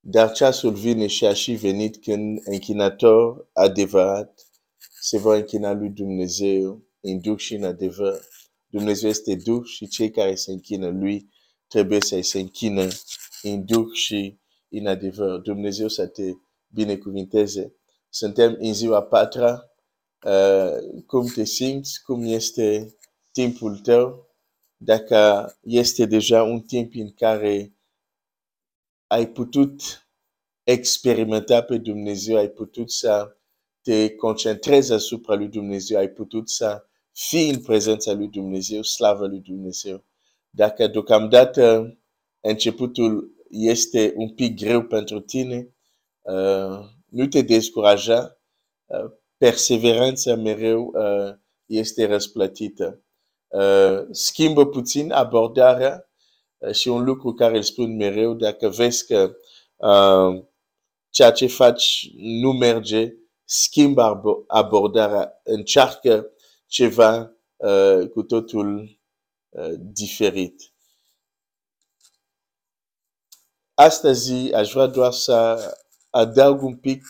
dar ceasul vine și a și venit când închinator adevărat se va închina lui Dumnezeu în duh și în adevăr. Dumnezeu este duh și cei care se închină lui trebuie să se închină în duh și în adevăr. Dumnezeu să te binecuvinteze. Suntem în ziua patra. Uh, cum te simți? Cum este timpul tău? Dacă este deja un timp în care ai putut experimenta pe Dumnezeu, ai putut să te concentrezi asupra lui Dumnezeu, ai putut să fii în prezența lui Dumnezeu, slavă lui Dumnezeu. Dacă deocamdată începutul este un pic greu pentru tine, uh, nu te descuraja, uh, perseverența mereu uh, este răsplătită. Uh, schimbă puțin abordarea uh, și un lucru care îl spun mereu, dacă vezi că uh, ceea ce faci nu merge, schimbă abordarea, încearcă ceva uh, cu totul uh, diferit. Astăzi aș vrea doar să adaug un pic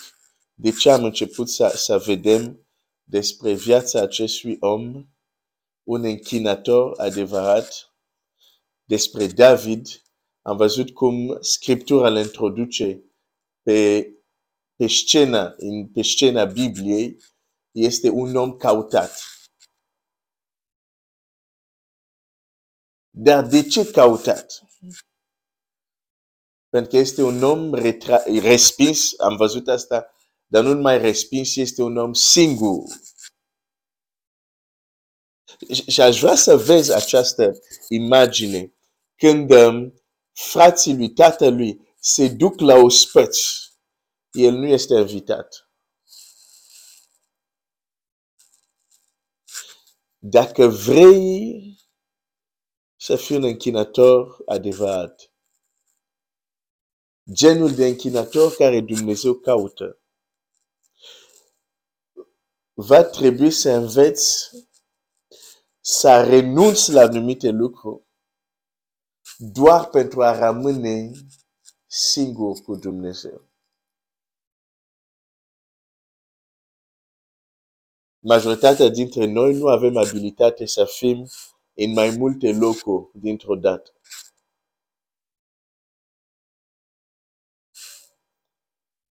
de ce am început să, să vedem despre viața acestui om, un închinator adevărat, despre David. Am văzut cum Scriptura îl introduce pe, pe, scena, în, pe scena Bibliei, este un om cautat. Dar de ce cautat? Pentru că este un om respins, am văzut asta, dar nu mai respins, este un om singur. Și aș vrea să vezi această imagine când um, frații lui tatălui se duc la ospăți, el nu este invitat. Dacă vrei să fii un închinător adevărat, genul de închinator care Dumnezeu caută, va trebui să înveți să renunți la anumite lucruri doar pentru a rămâne singur cu Dumnezeu. Majoritatea dintre noi nu avem abilitate să fim în mai multe locuri dintr-o dată.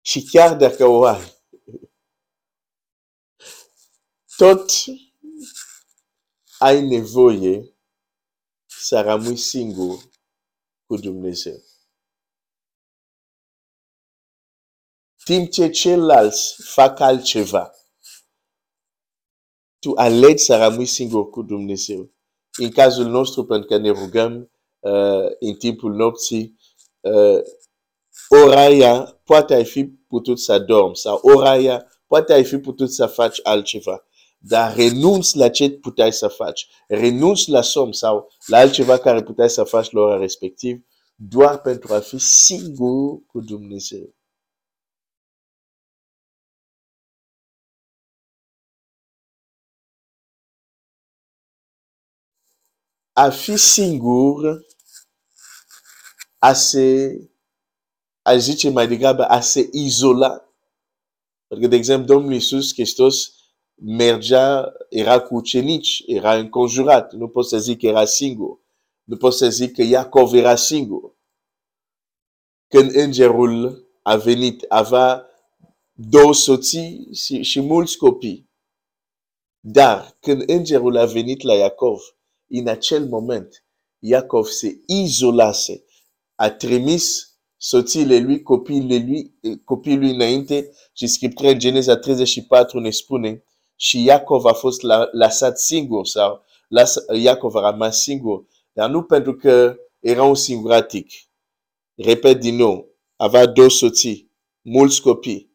Și chiar dacă o ai, tot ai nevoie să rămâi singur cu Dumnezeu. Timp ce ceilalți fac altceva, tu alegi să rămâi singur cu Dumnezeu. În cazul nostru, pentru că ne rugăm uh, în timpul nopții, uh, ora aia poate ai fi putut să dormi sau ora aia poate ai fi putut să faci altceva. Dar renunți la ce puteai să faci. Renunți la somn sau la altceva care puteai să faci la ora respectiv doar pentru a fi singur cu Dumnezeu. A fi singur, a se, aș zice mai degrabă, a se izola. Pentru că, de exemplu, Domnul Iisus Hristos mergea, era cu ucenici, era înconjurat. Nu pot să zic că era singur. Nu pot să zic că Iacov era singur. Când îngerul a venit, avea două soții și, și mulți copii. Dar când îngerul a venit la Iacov, în acel moment, Iacov se izolase, a trimis soțiile lui, copiile lui, copiii lui înainte și Scriptura în Geneza 34 ne spune și Iacov a fost lăsat singur sau las, Iacov a rămas singur, dar nu pentru că era un singuratic. Repet din nou, avea două soții, mulți copii.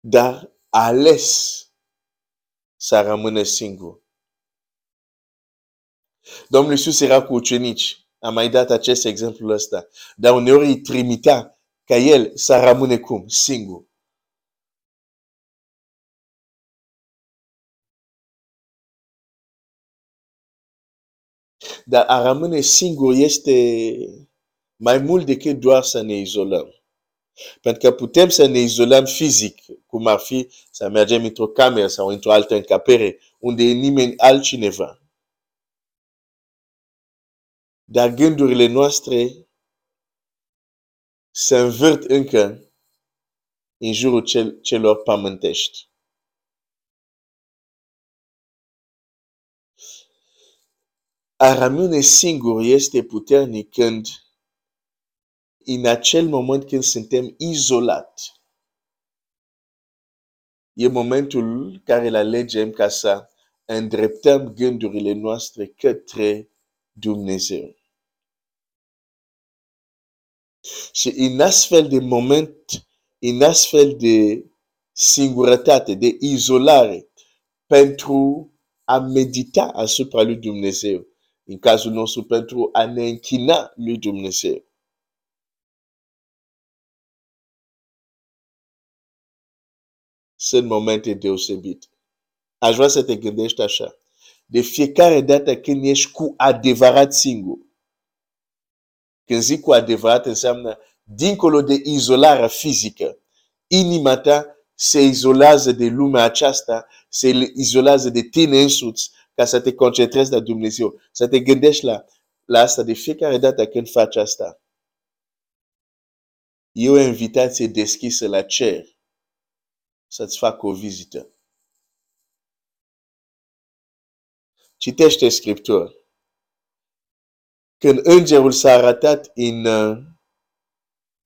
Dar a ales să rămână singur. Domnul Iisus era cu ucenici. Am mai dat acest exemplu ăsta. Dar uneori îi trimitea ca el să rămâne cum? Singur. Dar a rămâne singur este, mai mult decât doar să ne izolăm. Pentru că putem să ne izolăm fizic, cum ar fi să mergem într-o cameră sau într-o altă încăpere, unde e nimeni altcineva. Dar gândurile noastre se învârt încă în jurul cel, celor pământești. A rămâne singur este puternic când, în acel moment când suntem izolați, e momentul care îl alegem ca să îndreptăm gândurile noastre către Dumnezeu. Și în astfel de moment, în astfel de singurătate, de izolare, pentru a medita asupra lui Dumnezeu, în cazul nostru pentru a ne închina lui Dumnezeu. Sunt momente deosebite. Aș vrea să te gândești așa. De fiecare dată când ești cu adevărat singur, când zic cu adevărat înseamnă dincolo de izolarea fizică, inima ta se izolează de lumea aceasta, se izolează de tine însuți ca să te concentrezi la Dumnezeu, să te gândești la, la asta de fiecare dată când faci asta. E o invitație deschisă la cer să-ți facă o vizită. Citește Scriptura. Când îngerul s-a arătat în uh,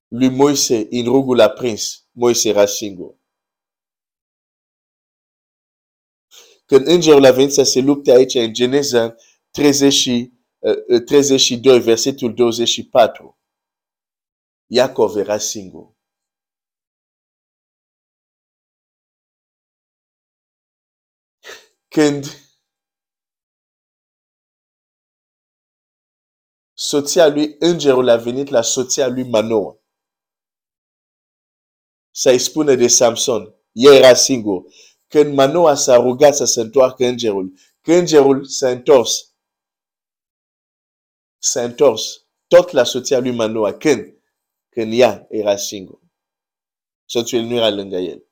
lui Moise, în rugul a prins, Moise era singur. Când îngerul a venit să se lupte aici în Geneza 30, 32, versetul 24, Iacov era singur. Când soția lui, îngerul a venit la soția lui Manoa să-i spună de Samson, el era singur. Când Manoa s-a rugat să se întoarcă îngerul, când îngerul s-a întors, s-a întors tot la soția lui Manoa, când? Când ea era singur. Soțul nu era lângă el.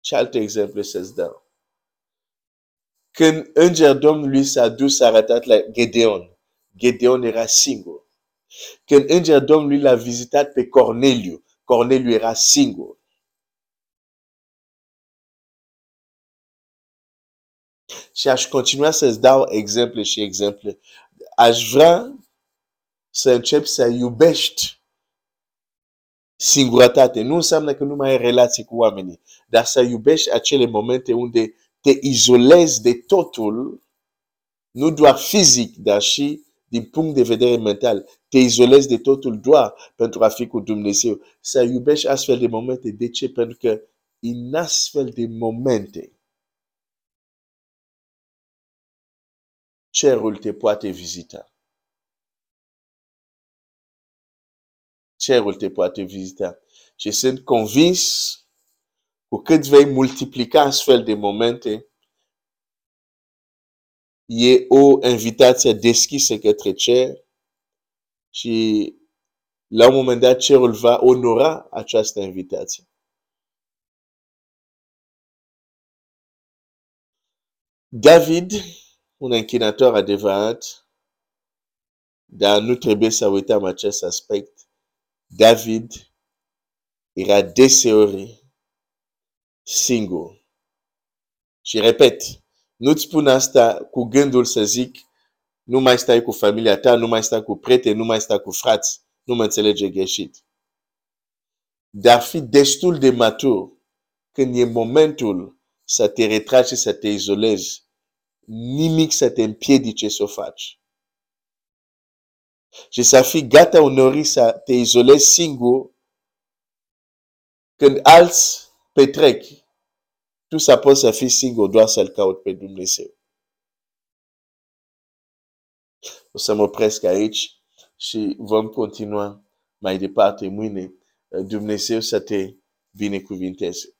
Ce alte exemple să-ți dau? Când înger Domnului s-a dus, a arătat la Gedeon. Gedeon era singur. Când înger Domnului l-a vizitat pe Corneliu, Corneliu era singur. Și aș continua să-ți dau exemple și exemple. Aș vrea să încep să iubești singurătate. Nu înseamnă că nu mai ai relații cu oamenii, dar să iubești acele momente unde te izolezi de totul, nu doar fizic, dar și din punct de vedere mental. Te izolezi de totul doar pentru a fi cu Dumnezeu. Să iubești astfel de momente. De ce? Pentru că în astfel de momente, cerul te poate vizita. Cerul te poate vizita. Și sunt convins cu cât vei multiplica astfel de momente, e o invitație deschisă către cer și la un moment dat cerul va onora această invitație. David, un închinator adevărat, dar nu trebuie să uităm acest aspect. David era deseori singur. Și repet, nu-ți spun asta cu gândul să zic, nu mai stai cu familia ta, nu mai stai cu prieteni, nu mai stai cu frați. Nu mă înțelege greșit. Dar fi destul de matur când e momentul să te retragi și să te izolezi. Nimic să te împiedice să o faci. Și să fii gata uneori să te izolezi singur când alți petrec tu să poți să fii singur doar să-L caut pe Dumnezeu. O să mă opresc aici și vom continua mai departe mâine. Dumnezeu să te binecuvinteze.